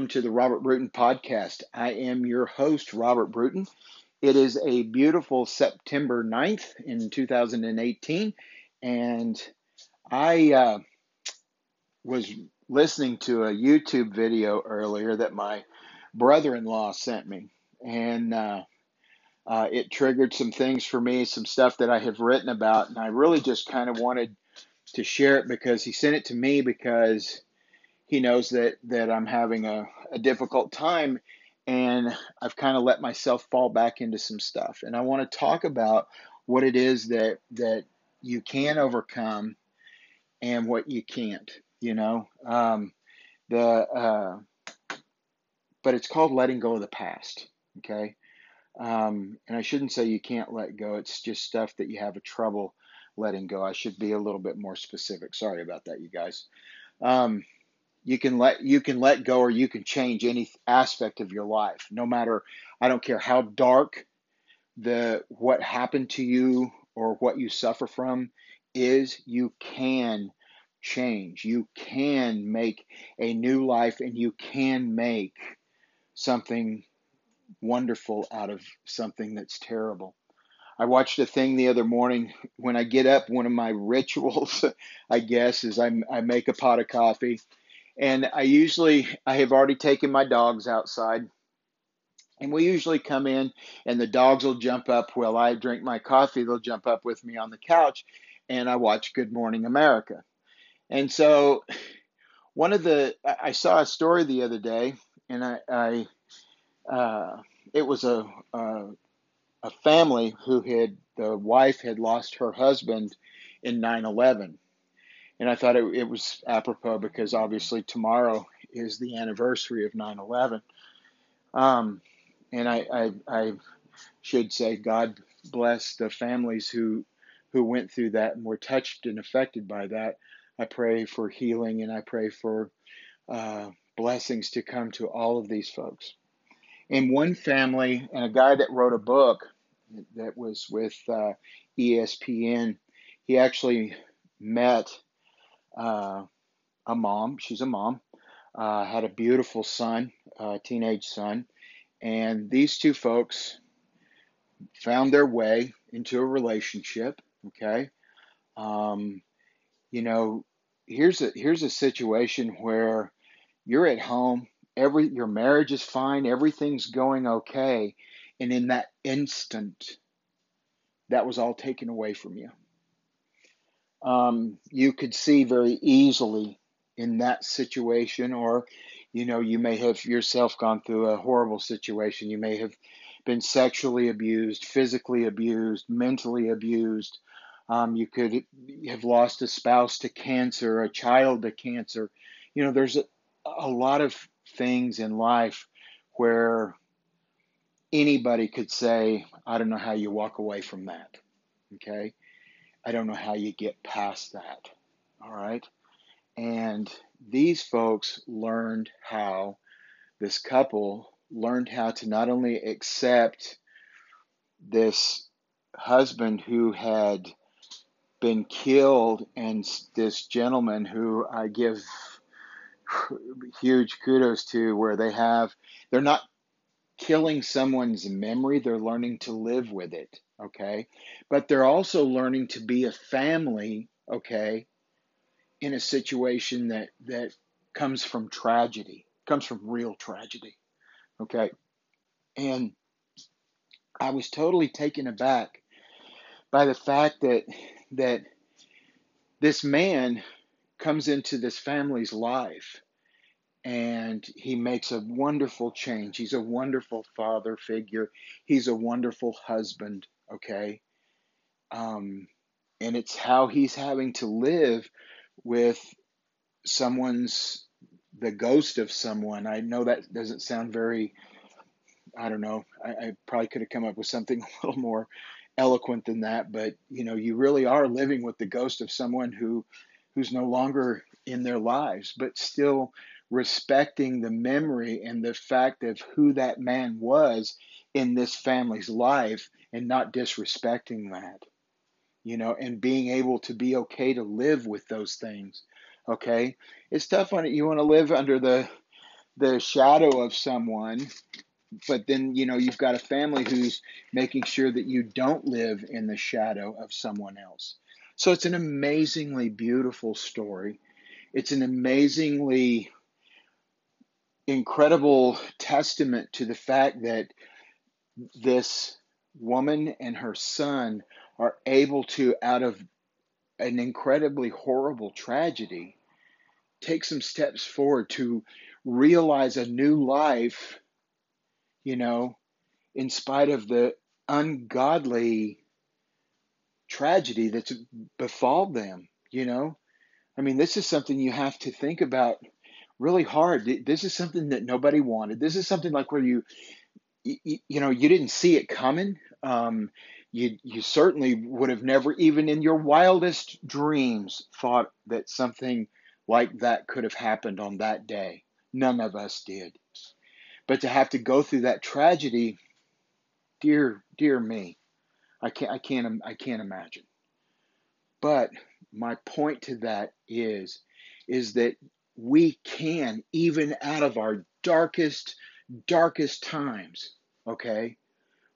welcome to the Robert Bruton podcast. I am your host, Robert Bruton. It is a beautiful September 9th in 2018, and I uh, was listening to a YouTube video earlier that my brother in law sent me, and uh, uh, it triggered some things for me, some stuff that I have written about, and I really just kind of wanted to share it because he sent it to me because he knows that that I'm having a, a difficult time and I've kind of let myself fall back into some stuff. And I want to talk about what it is that that you can overcome and what you can't, you know. Um, the uh, but it's called letting go of the past, okay? Um, and I shouldn't say you can't let go. It's just stuff that you have a trouble letting go. I should be a little bit more specific. Sorry about that, you guys. Um, you can let you can let go or you can change any aspect of your life no matter i don't care how dark the what happened to you or what you suffer from is you can change. You can make a new life and you can make something wonderful out of something that's terrible. I watched a thing the other morning. When I get up. One of my rituals, I guess, is I, I make a pot of coffee and I usually I have already taken my dogs outside. And we usually come in and the dogs will jump up while I drink my coffee. They'll jump up with me on the couch and I watch Good Morning America. And so one of the I saw a story the other day and I, I uh, it was a, a a family who had the wife had lost her husband in 9/11 and I thought it, it was apropos because obviously tomorrow is the anniversary of 9 11. Um, and I, I, I should say, God bless the families who, who went through that and were touched and affected by that. I pray for healing and I pray for uh, blessings to come to all of these folks. In one family, and a guy that wrote a book that was with uh, ESPN, he actually met uh, a mom. She's a mom. Uh, had a beautiful son, a teenage son, and these two folks found their way into a relationship. Okay, um, you know, here's a here's a situation where you're at home, every your marriage is fine, everything's going okay, and in that instant, that was all taken away from you um, you could see very easily in that situation, or you know, you may have yourself gone through a horrible situation. You may have been sexually abused, physically abused, mentally abused. Um, you could have lost a spouse to cancer, a child to cancer. You know, there's a, a lot of things in life where anybody could say, I don't know how you walk away from that. Okay. I don't know how you get past that. All right. And these folks learned how, this couple learned how to not only accept this husband who had been killed and this gentleman who I give huge kudos to, where they have, they're not killing someone's memory, they're learning to live with it okay? But they're also learning to be a family, okay, in a situation that that comes from tragedy, comes from real tragedy, okay? And I was totally taken aback by the fact that that this man comes into this family's life and he makes a wonderful change. He's a wonderful father figure. He's a wonderful husband okay? Um, and it's how he's having to live with someone's, the ghost of someone. I know that doesn't sound very, I don't know, I, I probably could have come up with something a little more eloquent than that, but you know, you really are living with the ghost of someone who, who's no longer in their lives, but still respecting the memory and the fact of who that man was in this family's life and not disrespecting that, you know, and being able to be okay to live with those things. Okay, it's tough when you want to live under the the shadow of someone, but then, you know, you've got a family who's making sure that you don't live in the shadow of someone else. So it's an amazingly beautiful story. It's an amazingly incredible testament to the fact that this woman and her son are able to, out of an incredibly horrible tragedy, take some steps forward to realize a new life, you know, in spite of the ungodly tragedy that's befalled them, you know. I mean, this is something you have to think about really hard. This is something that nobody wanted. This is something like where you, you, you know, you didn't see it coming. Um, you you certainly would have never, even in your wildest dreams, thought that something like that could have happened on that day. None of us did. But to have to go through that tragedy, dear dear me, I can't I can't I can't imagine. But my point to that is is that we can even out of our darkest darkest times, okay?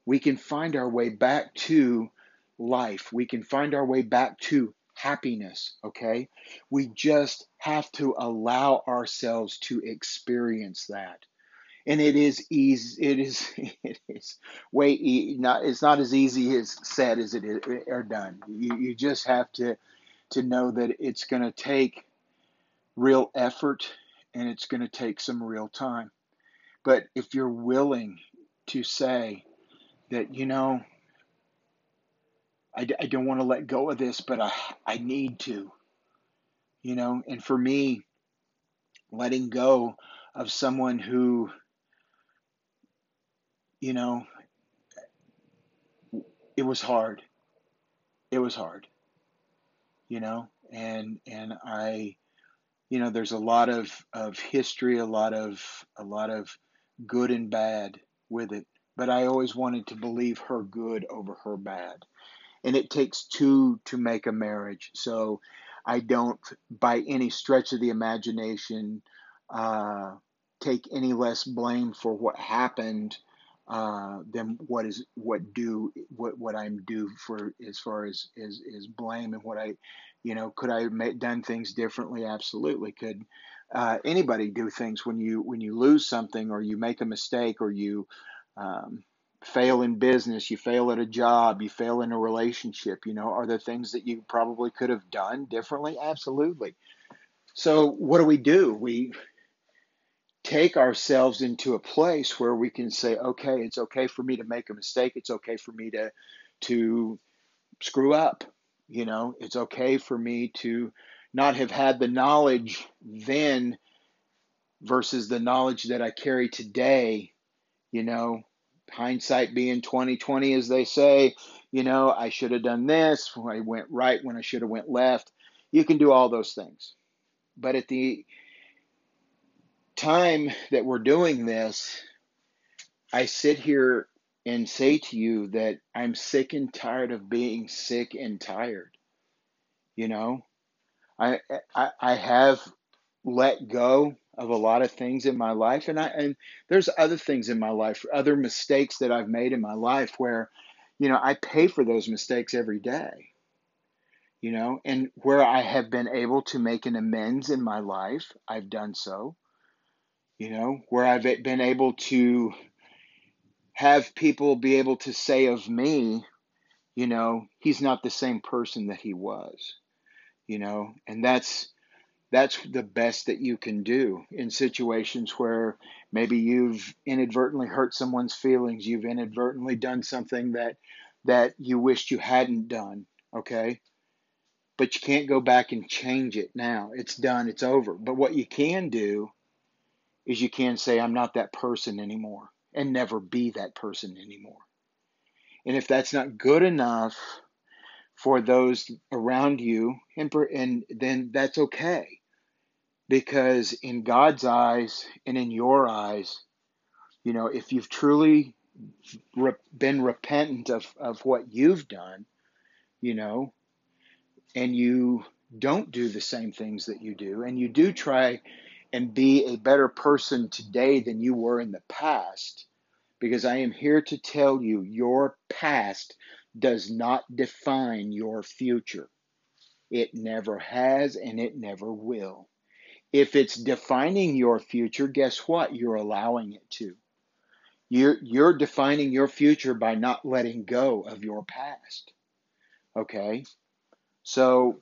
We can find our way back to life. We can find our way back to happiness, okay? We just have to allow ourselves to experience that. And it is easy. It is. It is way. E- not. It's not as easy as said as it is or done. You, you just have to to know that it's going to take real effort and it's going to take some real time. But if you're willing to say that, you know, I, I don't want to let go of this, but I, I need to, you know, and for me, letting go of someone who, you know, it was hard. It was hard, you know, and, and I, you know, there's a lot of, of history, a lot of, a lot of good and bad with it. But I always wanted to believe her good over her bad and it takes two to make a marriage. So I don't, by any stretch of the imagination, uh, take any less blame for what happened uh, than what is what do what what I'm due for as far as is is blame and what I, you know, could I have done things differently? Absolutely, could. Uh, anybody do things when you when you lose something or you make a mistake or you um, fail in business, you fail at a job, you fail in a relationship, you know, are there things that you probably could have done differently? Absolutely. So what do we do? We take ourselves into a place where we can say, okay, it's okay for me to make a mistake. It's okay for me to to screw up. You know, it's okay for me to not have had the knowledge then versus the knowledge that I carry today, you know, hindsight being 2020 as they say you know i should have done this i went right when i should have went left. You can do all those things. But at the time that we're doing this i sit here and say to you that i'm sick and tired of being sick and tired you know i i, I have let go of a lot of things in my life and I and there's other things in my life, other mistakes that I've made in my life where you know, I pay for those mistakes every day. You know, and where I have been able to make an amends in my life, I've done so. You know, where I've been able to have people be able to say of me, you know, he's not the same person that he was. You know, and that's that's the best that you can do in situations where maybe you've inadvertently hurt someone's feelings you've inadvertently done something that that you wished you hadn't done okay? But you can't go back and change it now. It's done. It's over. But what you can do is you can say i'm not that person anymore and never be that person anymore. And if that's not good enough for those around you and, and then that's okay. Because in God's eyes and in your eyes, you know, if you've truly been repentant of, of what you've done, you know, and you don't do the same things that you do, and you do try and be a better person today than you were in the past. Because I am here to tell you your past does not define your future. It never has and it never will. If it's defining your future, guess what? You're allowing it to. You're, you're defining your future by not letting go of your past. Okay? So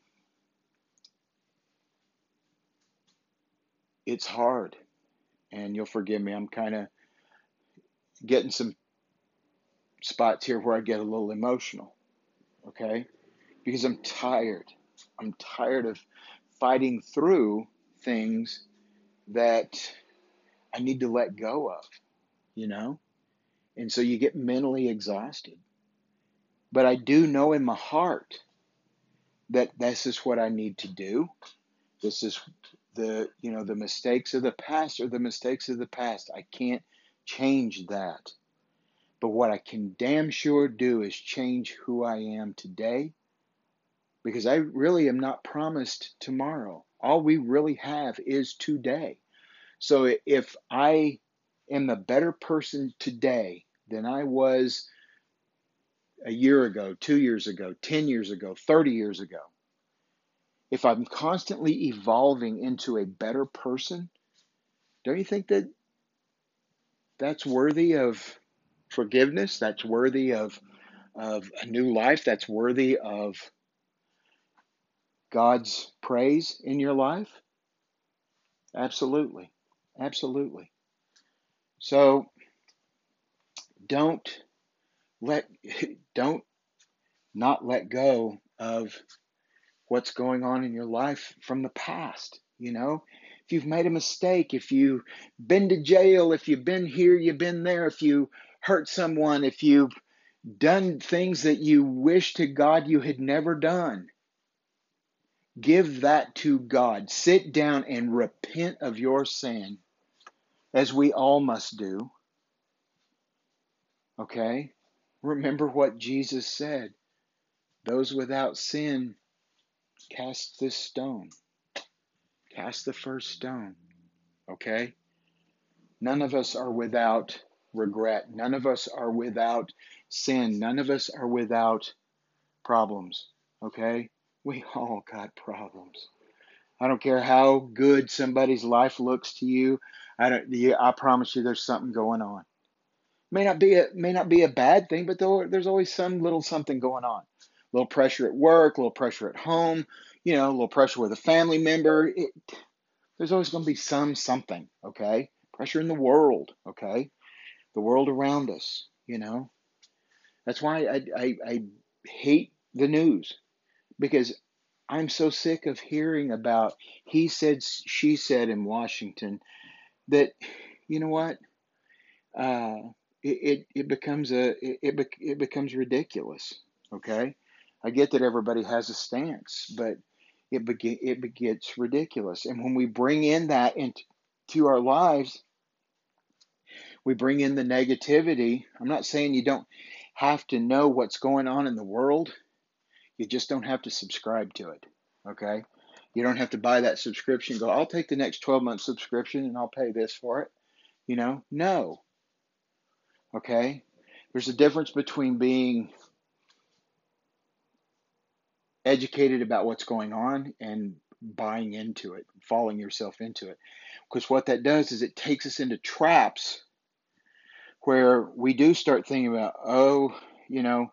it's hard. And you'll forgive me, I'm kind of getting some spots here where I get a little emotional. Okay? Because I'm tired. I'm tired of fighting through things that I need to let go of, you know? And so you get mentally exhausted. But I do know in my heart that this is what I need to do. This is the, you know, the mistakes of the past are the mistakes of the past. I can't change that. But what I can damn sure do is change who I am today because I really am not promised tomorrow. All we really have is today. So if I am a better person today than I was a year ago, two years ago, 10 years ago, 30 years ago, if I'm constantly evolving into a better person, don't you think that that's worthy of forgiveness? That's worthy of, of a new life? That's worthy of God's praise in your life? Absolutely. Absolutely. So don't let don't not let go of what's going on in your life from the past, you know? If you've made a mistake, if you've been to jail, if you've been here, you've been there, if you hurt someone, if you've done things that you wish to God you had never done, Give that to God. Sit down and repent of your sin, as we all must do. Okay? Remember what Jesus said those without sin cast this stone. Cast the first stone. Okay? None of us are without regret. None of us are without sin. None of us are without problems. Okay? We all got problems. I don't care how good somebody's life looks to you. I don't. I promise you, there's something going on. May not be a may not be a bad thing, but there's always some little something going on. Little pressure at work, a little pressure at home. You know, a little pressure with a family member. It, there's always going to be some something. Okay, pressure in the world. Okay, the world around us. You know, that's why I I, I hate the news because I'm so sick of hearing about he said, she said in Washington that, you know what, uh, it, it, it becomes a it, it becomes ridiculous. Okay, I get that everybody has a stance, but it be, it gets ridiculous. And when we bring in that into our lives, we bring in the negativity. I'm not saying you don't have to know what's going on in the world you just don't have to subscribe to it. Okay? You don't have to buy that subscription go, I'll take the next 12 month subscription and I'll pay this for it. You know? No. Okay? There's a difference between being educated about what's going on and buying into it, falling yourself into it. Because what that does is it takes us into traps where we do start thinking about, oh, you know,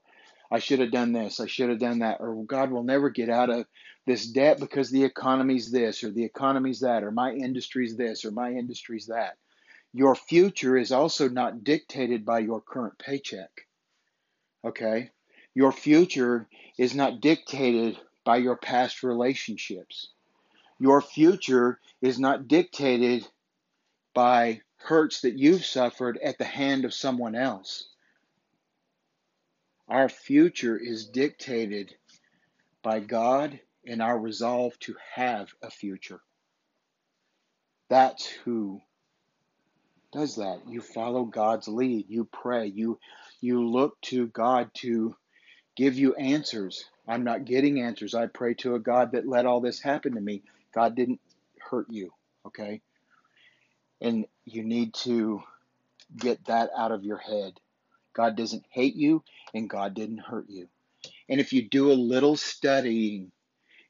I should have done this, I should have done that, or God will never get out of this debt because the economy's this, or the economy's that, or my industry's this, or my industry's that. Your future is also not dictated by your current paycheck. Okay? Your future is not dictated by your past relationships. Your future is not dictated by hurts that you've suffered at the hand of someone else. Our future is dictated by God and our resolve to have a future. That's who does that. You follow God's lead. You pray. You you look to God to give you answers. I'm not getting answers. I pray to a God that let all this happen to me. God didn't hurt you, okay? And you need to get that out of your head. God doesn't hate you and God didn't hurt you. And if you do a little studying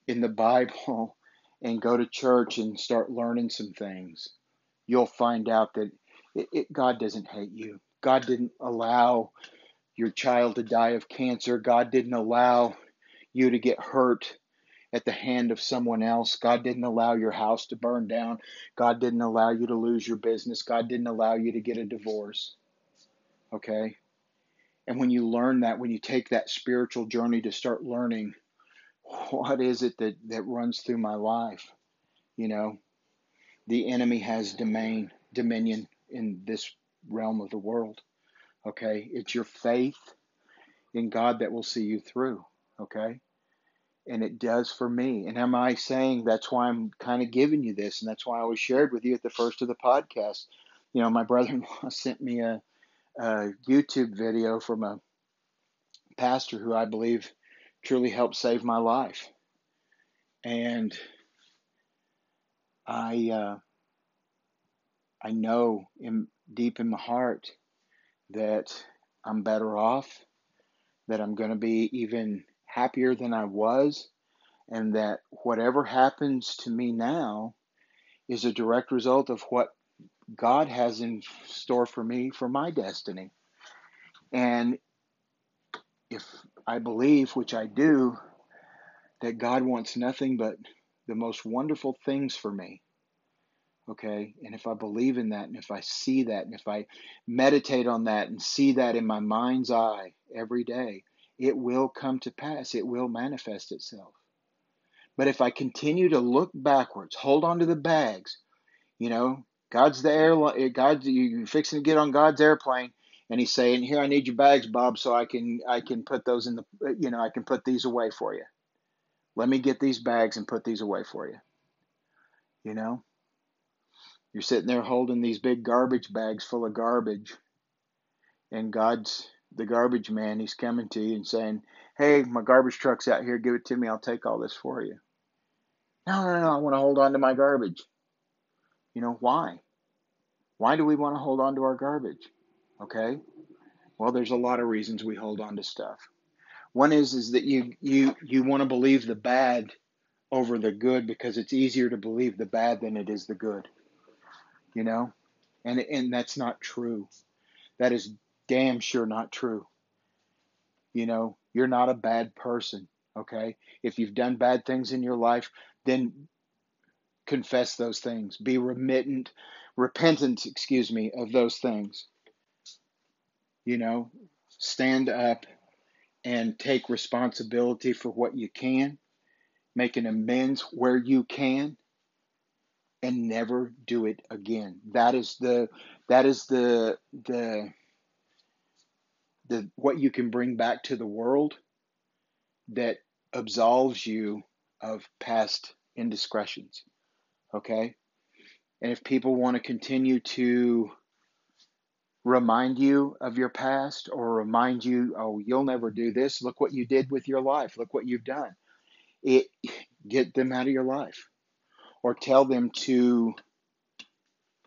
in the Bible and go to church and start learning some things, you'll find out that it, it, God doesn't hate you. God didn't allow your child to die of cancer. God didn't allow you to get hurt at the hand of someone else. God didn't allow your house to burn down. God didn't allow you to lose your business. God didn't allow you to get a divorce. Okay? And when you learn that, when you take that spiritual journey to start learning what is it that, that runs through my life, you know, the enemy has domain, dominion in this realm of the world. Okay? It's your faith in God that will see you through. Okay? and it does for me. And am I saying that's why I'm kind of giving you this, and that's why I was shared with you at the first of the podcast. You know, my brother-in-law sent me a, a YouTube video from a pastor who I believe truly helped save my life, and I uh, I know in deep in my heart that I'm better off, that I'm going to be even happier than I was, and that whatever happens to me now is a direct result of what God has in store for me for my destiny. And if I believe, which I do, that God wants nothing but the most wonderful things for me. Okay. And if I believe in that, and if I see that, and if I meditate on that and see that in my mind's eye every day, it will come to pass. It will manifest itself. But if I continue to look backwards, hold on to the bags, you know, God's the airline God's you're fixing to get on God's airplane, and He's saying, "Here, I need your bags, Bob, so I can I can put those in the, you know, I can put these away for you. Let me get these bags and put these away for you." You know, you're sitting there holding these big garbage bags full of garbage, and God's the garbage man, he's coming to you and saying, Hey, my garbage truck's out here, give it to me, I'll take all this for you. No, no, no, I want to hold on to my garbage. You know, why? Why do we want to hold on to our garbage? Okay? Well, there's a lot of reasons we hold on to stuff. One is is that you you you want to believe the bad over the good because it's easier to believe the bad than it is the good. You know? And and that's not true. That is damn sure not true. You know, you're not a bad person, okay? If you've done bad things in your life, then confess those things. Be remittent, repentant, excuse me, of those things. You know, stand up and take responsibility for what you can, make an amends where you can, and never do it again. That is the that is the the the what you can bring back to the world that absolves you of past indiscretions. Okay? And if people want to continue to remind you of your past or remind you, oh, you'll never do this, look what you did with your life, look what you've done. It get them out of your life. Or tell them to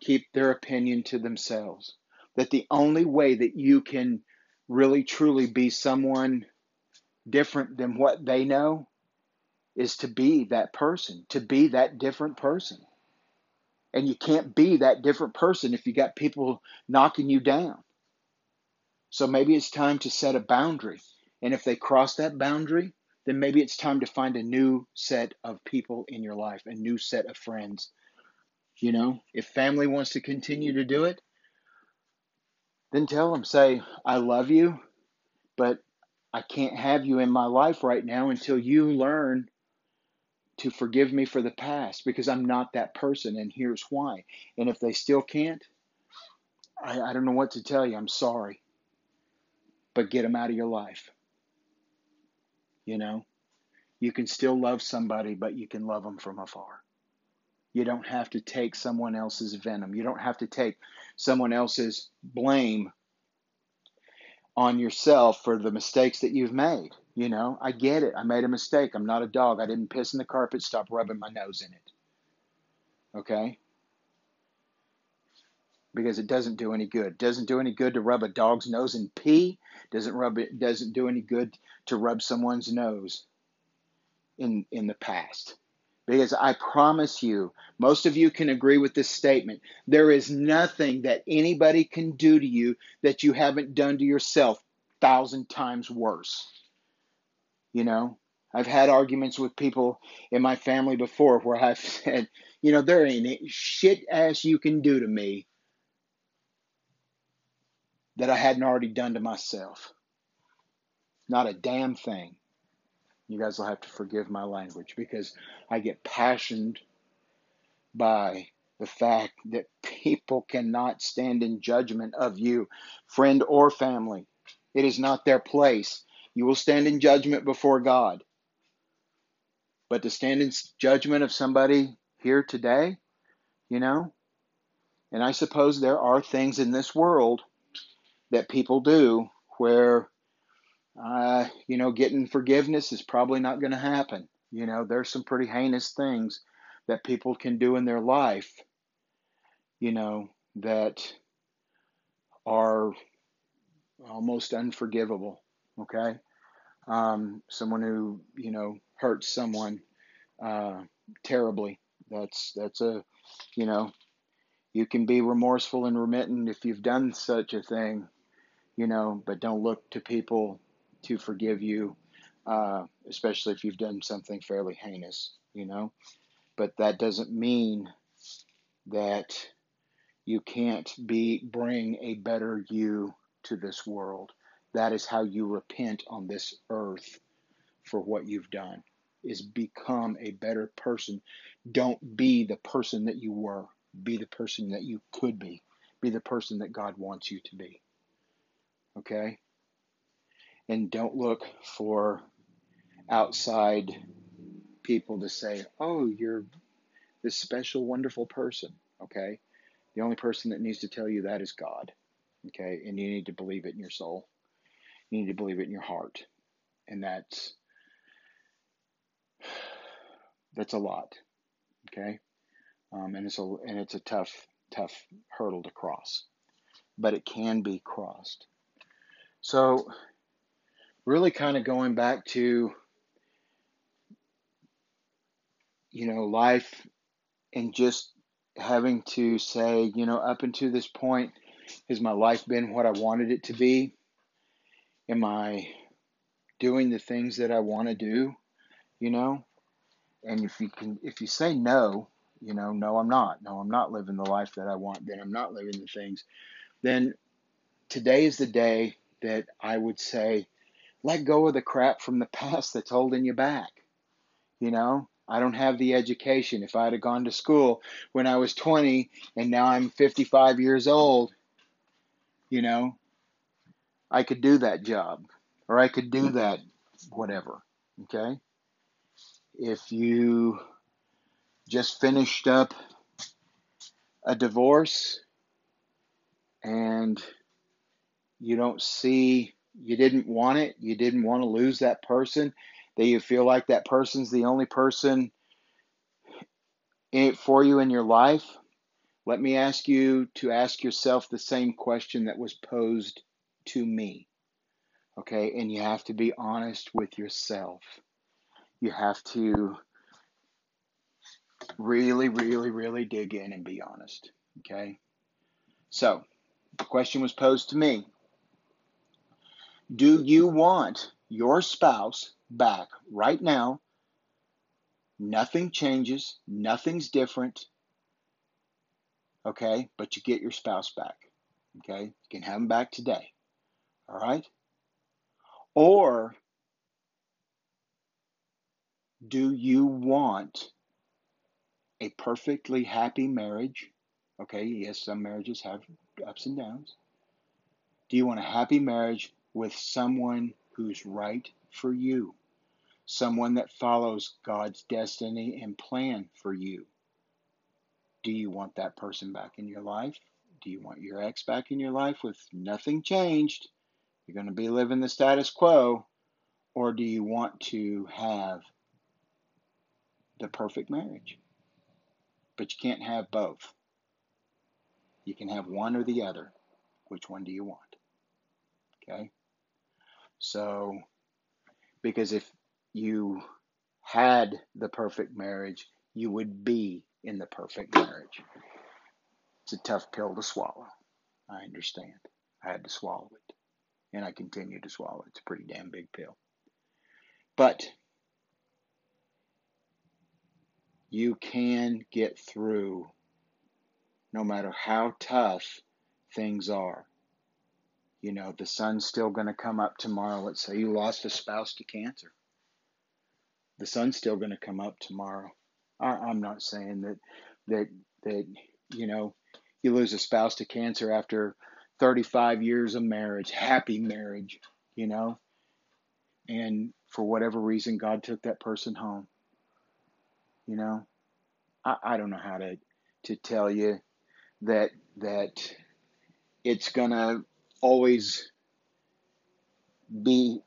keep their opinion to themselves. That the only way that you can really truly be someone different than what they know is to be that person, to be that different person. And you can't be that different person if you got people knocking you down. So maybe it's time to set a boundary. And if they cross that boundary, then maybe it's time to find a new set of people in your life, a new set of friends. You know, if family wants to continue to do it, then tell them, say, I love you, but I can't have you in my life right now until you learn to forgive me for the past because I'm not that person, and here's why. And if they still can't, I, I don't know what to tell you. I'm sorry. But get them out of your life. You know, you can still love somebody, but you can love them from afar. You don't have to take someone else's venom. You don't have to take someone else's blame on yourself for the mistakes that you've made. You know, I get it. I made a mistake. I'm not a dog. I didn't piss in the carpet. Stop rubbing my nose in it. Okay? Because it doesn't do any good. It doesn't do any good to rub a dog's nose in pee. Doesn't rub it doesn't do any good to rub someone's nose in in the past. Because I promise you, most of you can agree with this statement. There is nothing that anybody can do to you that you haven't done to yourself thousand times worse. You know, I've had arguments with people in my family before where I've said, you know, there ain't shit ass you can do to me that I hadn't already done to myself. Not a damn thing. You guys will have to forgive my language because I get passionate by the fact that people cannot stand in judgment of you, friend or family. It is not their place. You will stand in judgment before God. But to stand in judgment of somebody here today, you know, and I suppose there are things in this world that people do where, uh, you know, getting forgiveness is probably not going to happen. You know, there's some pretty heinous things that people can do in their life, you know, that are almost unforgivable. Okay. Um, someone who, you know, hurts someone uh, terribly. That's, that's a, you know, you can be remorseful and remittent if you've done such a thing, you know, but don't look to people to forgive you, uh, especially if you've done something fairly heinous, you know. But that doesn't mean that you can't be bring a better you to this world. That is how you repent on this earth for what you've done. Is become a better person. Don't be the person that you were. Be the person that you could be. Be the person that God wants you to be. Okay? And don't look for outside people to say, oh, you're this special, wonderful person. Okay? The only person that needs to tell you that is God. Okay? And you need to believe it in your soul. You need to believe it in your heart. And that's that's a lot. Okay? Um, and it's a and it's a tough tough hurdle to cross, but it can be crossed. So, really, kind of going back to you know life and just having to say, you know, up until this point, has my life been what I wanted it to be? Am I doing the things that I want to do? You know, and if you can, if you say no, you know, no, I'm not. No, I'm not living the life that I want. Then I'm not living the things. Then today is the day that I would say, let go of the crap from the past that's holding you back. You know, I don't have the education. If I had gone to school when I was 20 and now I'm 55 years old, you know, I could do that job or I could do that whatever. Okay? If you just finished up a divorce and you don't see, you didn't want it, you didn't want to lose that person, that you feel like that person's the only person in it for you in your life, let me ask you to ask yourself the same question that was posed to me. Okay, and you have to be honest with yourself. You have to really, really, really dig in and be honest. Okay, so the question was posed to me Do you want your spouse back right now? Nothing changes, nothing's different. Okay, but you get your spouse back. Okay, you can have them back today. All right? Or do you want a perfectly happy marriage? Okay, yes, some marriages have ups and downs. Do you want a happy marriage with someone who's right for you? Someone that follows God's destiny and plan for you? Do you want that person back in your life? Do you want your ex back in your life with nothing changed? You're going to be living the status quo, or do you want to have the perfect marriage? But you can't have both. You can have one or the other. Which one do you want? Okay? So, because if you had the perfect marriage, you would be in the perfect marriage. It's a tough pill to swallow. I understand. I had to swallow it. And I continue to swallow it. It's a pretty damn big pill. But you can get through no matter how tough things are. You know, the sun's still going to come up tomorrow. Let's say you lost a spouse to cancer. The sun's still going to come up tomorrow. I, am not saying that that that you know you lose a spouse to cancer after 35 years of marriage, happy marriage, you know, and for whatever reason God took that person home. You know, I, I don't know how to to tell you that that it's gonna always be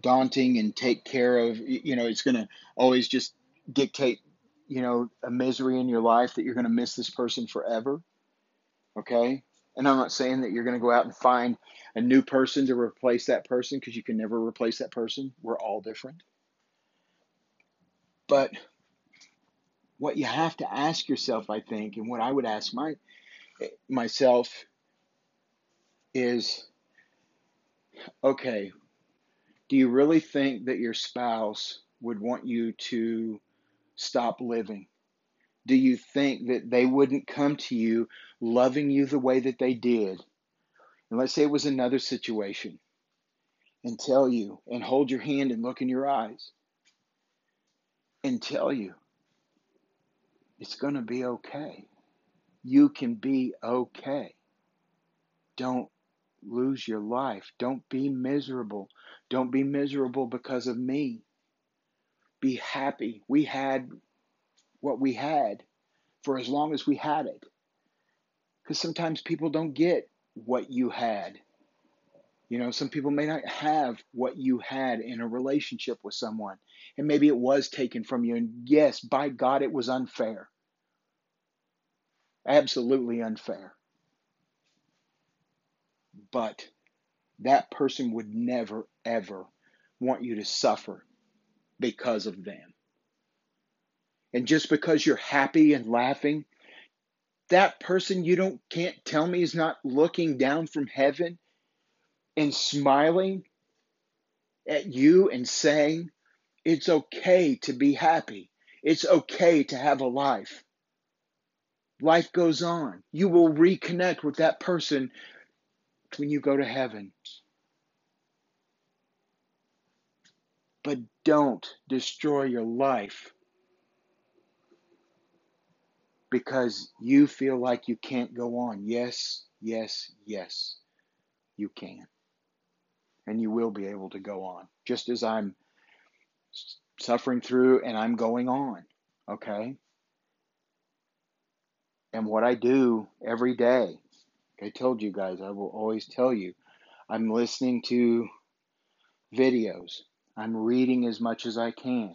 daunting and take care of you know it's gonna always just dictate you know a misery in your life that you're gonna miss this person forever okay? And i'm not saying that you're gonna go out and find a new person to replace that person because you can never replace that person. We're all different. But what you have to ask yourself i think and what i would ask my myself is okay, do you really think that your spouse would want you to stop living? Do you think that they wouldn't come to you loving you the way that they did? And let's say it was another situation and tell you and hold your hand and look in your eyes and tell you it's going to be okay. You can be okay. Don't lose your life. Don't be miserable. Don't be miserable because of me. Be happy. We had what we had for as long as we had it. Because sometimes people don't get what you had. You know, some people may not have what you had in a relationship with someone. And maybe it was taken from you. And yes, by God, it was unfair. Absolutely unfair. But that person would never, ever want you to suffer because of them. And just because you're happy and laughing, that person you don't can't tell me is not looking down from heaven and smiling at you and saying, It's okay to be happy. It's okay to have a life. Life goes on. You will reconnect with that person when you go to heaven. But don't destroy your life because you feel like you can't go on. Yes, yes, yes, you can. And you will be able to go on, just as I'm suffering through and I'm going on. Okay? And what I do every day I told you guys, I will always tell you, I'm listening to videos. I'm reading as much as I can.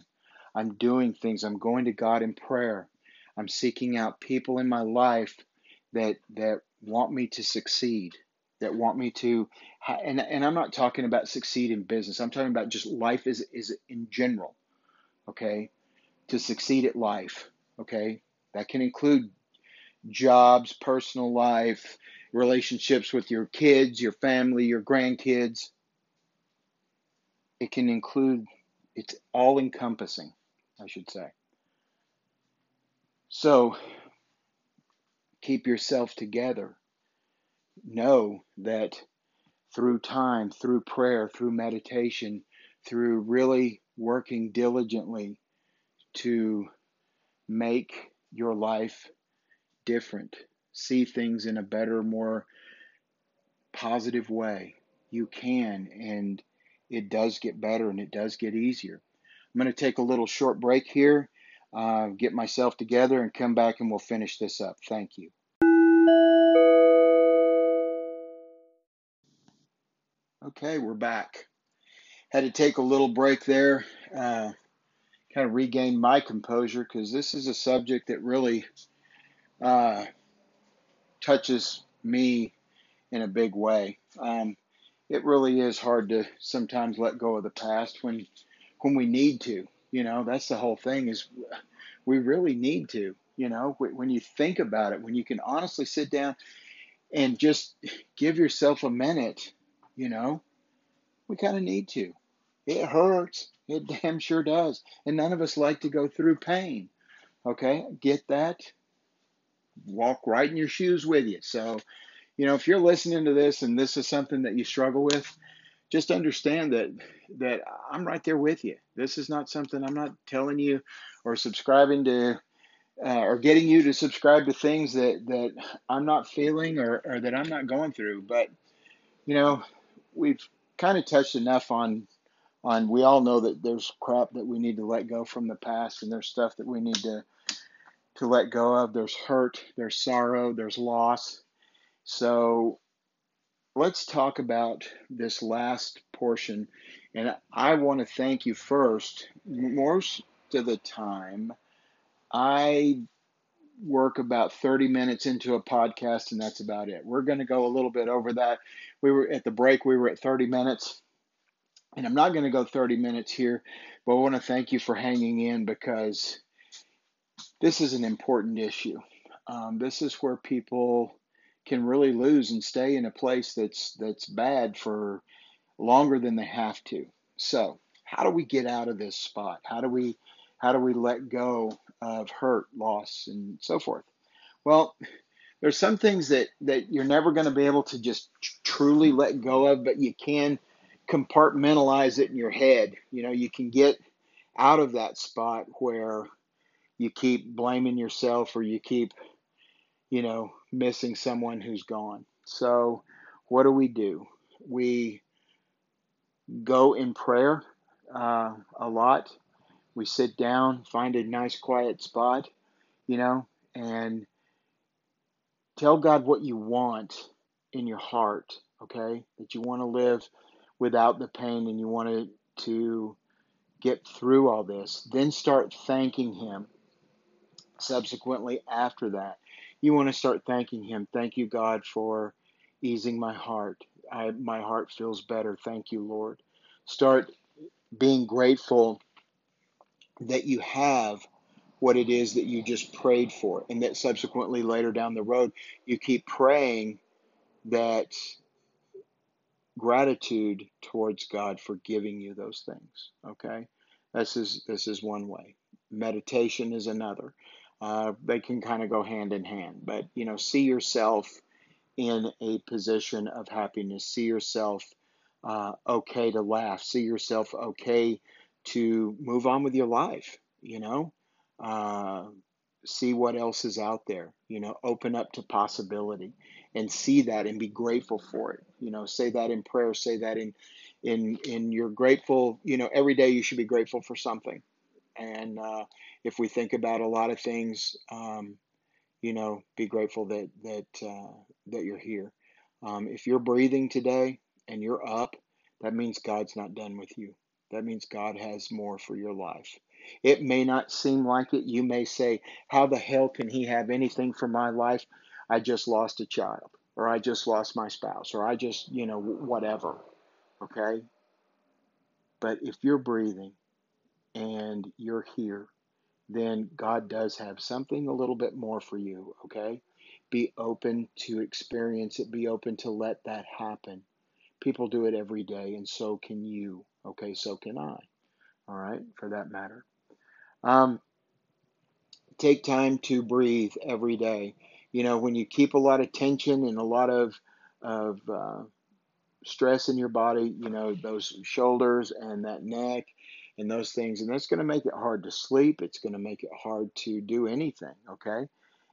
I'm doing things. I'm going to God in prayer. I'm seeking out people in my life that that want me to succeed, that want me to and and I'm not talking about succeed in business. I'm talking about just life is is in general. Okay? To succeed at life, okay? That can include jobs, personal life, relationships with your kids, your family, your grandkids. It can include, it's all encompassing, I should say. So keep yourself together. Know that through time, through prayer, through meditation, through really working diligently to make your life different see things in a better, more positive way. You can, and it does get better and it does get easier. I'm going to take a little short break here, uh, get myself together, and come back and we'll finish this up. Thank you. Okay, we're back. Had to take a little break there, uh, kind of regain my composure because this is a subject that really uh, touches me in a big way. Um, it really is hard to sometimes let go of the past when when we need to. You know, that's the whole thing is we really need to. You know, when you think about it, when you can honestly sit down and just give yourself a minute, you know, we kind of need to. It hurts. It damn sure does. And none of us like to go through pain. Okay, get that? Walk right in your shoes with you. So, you know, if you're listening to this and this is something that you struggle with, just understand that that I'm right there with you. This is not something I'm not telling you or subscribing to uh, or getting you to subscribe to things that that I'm not feeling or, or that I'm not going through. But you know, we've kind of touched enough on on. We all know that there's crap that we need to let go from the past, and there's stuff that we need to to let go of. There's hurt, there's sorrow, there's loss. So let's talk about this last portion. And I want to thank you first. Most of the time, I work about 30 minutes into a podcast and that's about it. We're going to go a little bit over that. We were at the break, we were at 30 minutes. And I'm not going to go 30 minutes here, but I want to thank you for hanging in because this is an important issue. Um, this is where people can really lose and stay in a place that's that's bad for longer than they have to. So, how do we get out of this spot? How do we how do we let go of hurt, loss, and so forth? Well, there's some things that that you're never going to be able to just truly let go of, but you can compartmentalize it in your head. You know, you can get out of that spot where you keep blaming yourself or you keep, you know, missing someone who's gone. So, what do we do? We go in prayer uh, a lot. We sit down, find a nice quiet spot, you know, and tell God what you want in your heart, okay? That you want to live without the pain and you want to, to get through all this. Then start thanking Him subsequently after that. You want to start thanking Him. Thank you, God, for easing my heart. I, my heart feels better. Thank you, Lord. Start being grateful that you have what it is that you just prayed for, and that subsequently later down the road, you keep praying that gratitude towards God for giving you those things. Okay, this is this is one way. Meditation is another. Uh, they can kind of go hand in hand. But, you know, see yourself in a position of happiness. See yourself uh, okay to laugh. See yourself okay to move on with your life, you know? Uh, see what else is out there, you know? Open up to possibility and see that and be grateful for it. You know, say that in prayer, say that in in in you're grateful, you know, every day you should be grateful for something. And uh, if we think about a lot of things, um, you know, be grateful that that uh, that you're here. Um, if you're breathing today and you're up, that means God's not done with you. That means God has more for your life. It may not seem like it. You may say, How the hell can He have anything for my life? I just lost a child, or I just lost my spouse, or I just, you know, whatever. Okay? But if you're breathing and you're here, then God does have something a little bit more for you, okay? Be open to experience it, be open to let that happen. People do it every day, and so can you, okay? So can I, all right, for that matter. Um, take time to breathe every day. You know, when you keep a lot of tension and a lot of, of uh, stress in your body, you know, those shoulders and that neck and those things. And that's going to make it hard to sleep. It's going to make it hard to do anything. Okay.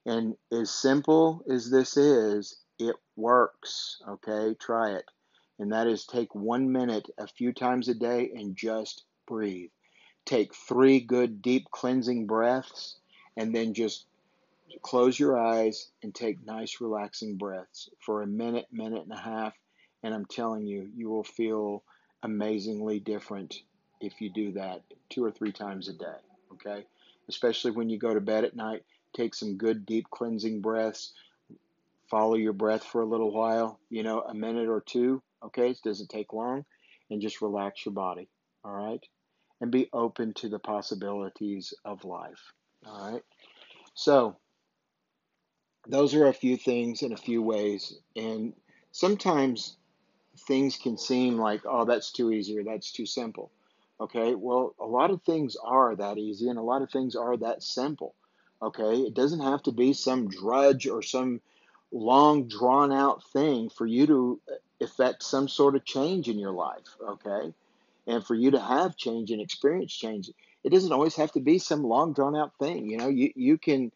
And as simple as this is, it works. Okay. Try it. And that is take one minute a few times a day and just breathe. Take three good, deep cleansing breaths and then just close your eyes and take nice, relaxing breaths for a minute, minute and a half. And I'm telling you, you will feel amazingly different if you do that two or three times a day, okay? Especially when you go to bed at night, take some good deep cleansing breaths. follow your breath for a little while, you know, a minute or two, okay? It doesn't take long, and just relax your body, all right? And be open to the possibilities of life, all right? So, those are a few things in a few ways, and sometimes things can seem like, oh, that's too easy or that's too simple. Okay, well, a lot of things are that easy and a lot of things are that simple. Okay, it doesn't have to be some drudge or some long drawn out thing for you to effect some sort of change in your life. Okay, and for you to have change and experience change. It doesn't always have to be some long drawn out thing. You know, you, you can,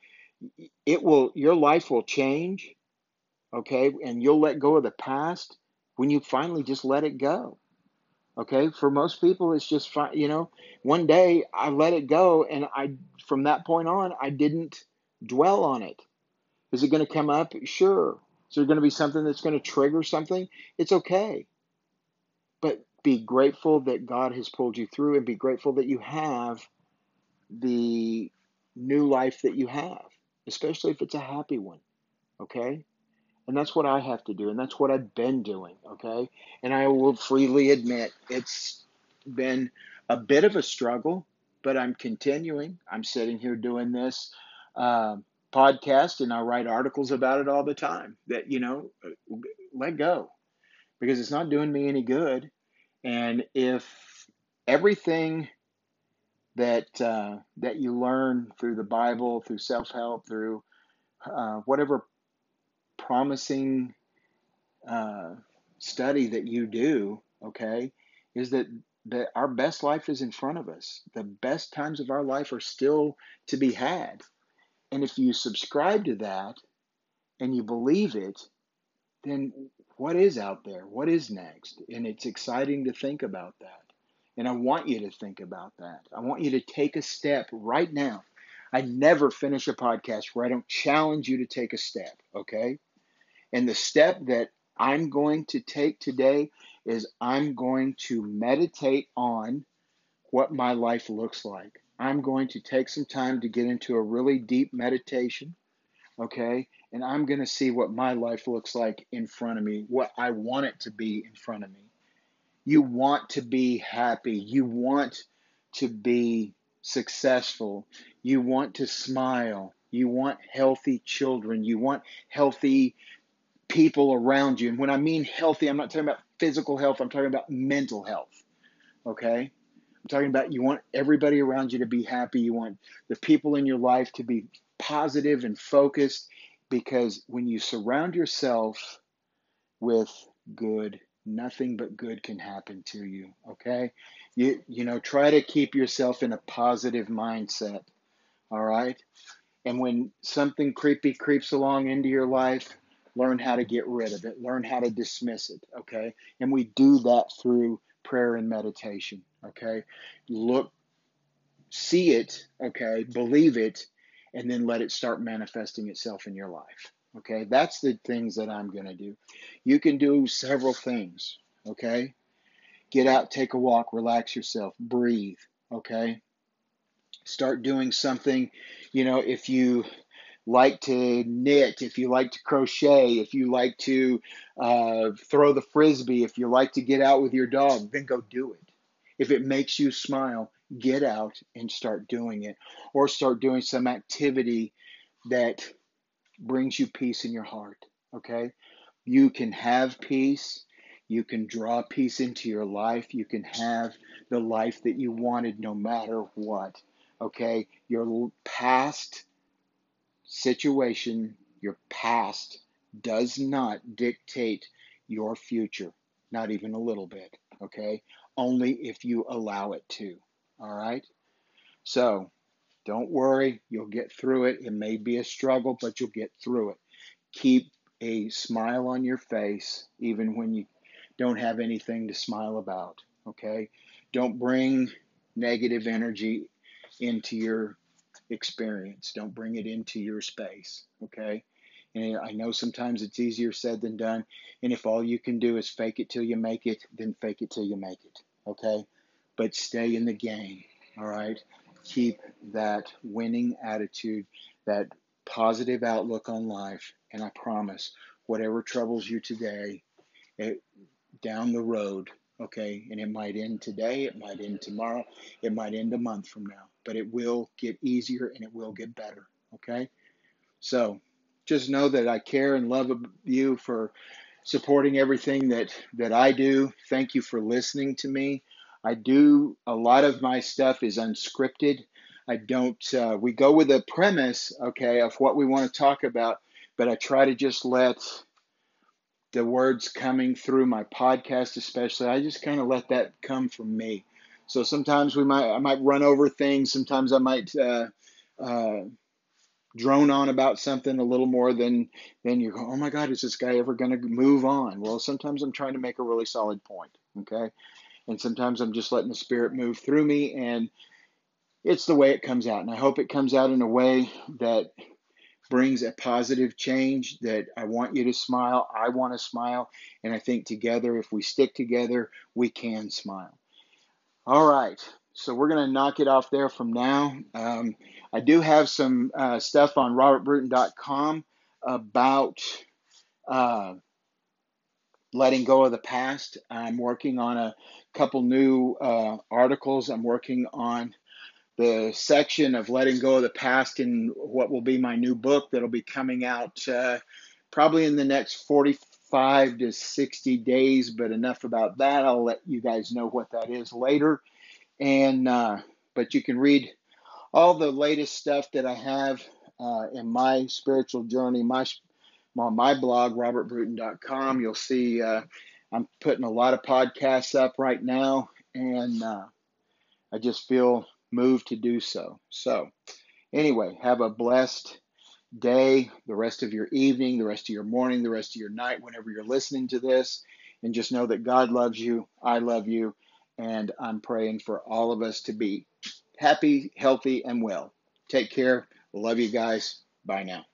it will, your life will change. Okay, and you'll let go of the past when you finally just let it go. Okay, for most people, it's just fine. You know, one day I let it go, and I, from that point on, I didn't dwell on it. Is it going to come up? Sure. Is there going to be something that's going to trigger something? It's okay. But be grateful that God has pulled you through, and be grateful that you have the new life that you have, especially if it's a happy one. Okay? And that's what I have to do. And that's what I've been doing. Okay. And I will freely admit it's been a bit of a struggle, but I'm continuing. I'm sitting here doing this uh, podcast and I write articles about it all the time that, you know, let go because it's not doing me any good. And if everything that uh, that you learn through the Bible, through self help, through uh, whatever promising uh, study that you do, okay, is that that our best life is in front of us. The best times of our life are still to be had. And if you subscribe to that and you believe it, then what is out there? What is next? And it's exciting to think about that. And I want you to think about that. I want you to take a step right now. I never finish a podcast where I don't challenge you to take a step, okay? And the step that I'm going to take today is I'm going to meditate on what my life looks like. I'm going to take some time to get into a really deep meditation, okay? And I'm going to see what my life looks like in front of me, what I want it to be in front of me. You want to be happy. You want to be successful. You want to smile. You want healthy children. You want healthy people around you. And when I mean healthy, I'm not talking about physical health, I'm talking about mental health. Okay? I'm talking about you want everybody around you to be happy. You want the people in your life to be positive and focused because when you surround yourself with good, nothing but good can happen to you. Okay? You you know, try to keep yourself in a positive mindset. All right? And when something creepy creeps along into your life, learn how to get rid of it, learn how to dismiss it, okay? And we do that through prayer and meditation, okay? Look, see it, okay? Believe it, and then let it start manifesting itself in your life, okay? That's the things that I'm to do. You can do several things, okay? Get out, take a walk, relax yourself, breathe, okay? Start doing something, you know, if you like to knit, if you like to crochet, if you like to uh, throw the frisbee, if you like to get out with your dog, then go do it. If it makes you smile, get out and start doing it. Or start doing some activity that brings you peace in your heart. Okay? You can have peace. You can draw peace into your life. You can have the life that you wanted no matter what. Okay? Your past situation, your past, does not dictate your future, not even a little bit, okay? Only if you allow it to, all right? So don't worry, you'll get through it. It may be a struggle, but you'll get through it. Keep a smile on your face, even when you don't have anything to smile about, okay? Don't bring negative energy into your experience. Don't bring it into your space, okay? And I know sometimes it's easier said than done. And if all you can do is fake it till you make it, then fake it till you make it, okay? But stay in the game, all right? Keep that winning attitude, that positive outlook on life. And I promise whatever troubles you today, it, down the road, okay? And it might end today, it might end tomorrow, it might end a month from now, but it will get easier and it will get better, okay? So just know that I care and love you for supporting everything that, that I do. Thank you for listening to me. I do, a lot of my stuff is unscripted. I don't, uh, we go with a premise, okay, of what we want to talk about, but I try to just let the words coming through my podcast, especially, I just kind of let that come from me. So sometimes we might, I might run over things. Sometimes I might uh, uh, drone on about something a little more than than you go. Oh my God, is this guy ever going to move on? Well, sometimes I'm trying to make a really solid point. Okay, and sometimes I'm just letting the Spirit move through me, and it's the way it comes out. And I hope it comes out in a way that brings a positive change that I want you to smile. I want to smile. And I think together, if we stick together, we can smile. All right. So we're going to knock it off there from now. Um, I do have some uh, stuff on robertbruton.com about uh, letting go of the past. I'm working on a couple new uh, articles. I'm working on the section of letting go of the past in what will be my new book that'll be coming out uh, probably in the next 45 to 60 days. But enough about that. I'll let you guys know what that is later. And uh, but you can read all the latest stuff that I have uh, in my spiritual journey, my on my blog, robertbruton.com. You'll see uh, I'm putting a lot of podcasts up right now, and uh, I just feel moved to do so. So, anyway, have a blessed day, the rest of your evening, the rest of your morning, the rest of your night, whenever you're listening to this. And just know that God loves you. I love you. And I'm praying for all of us to be happy, healthy, and well. Take care. Love you guys. Bye now.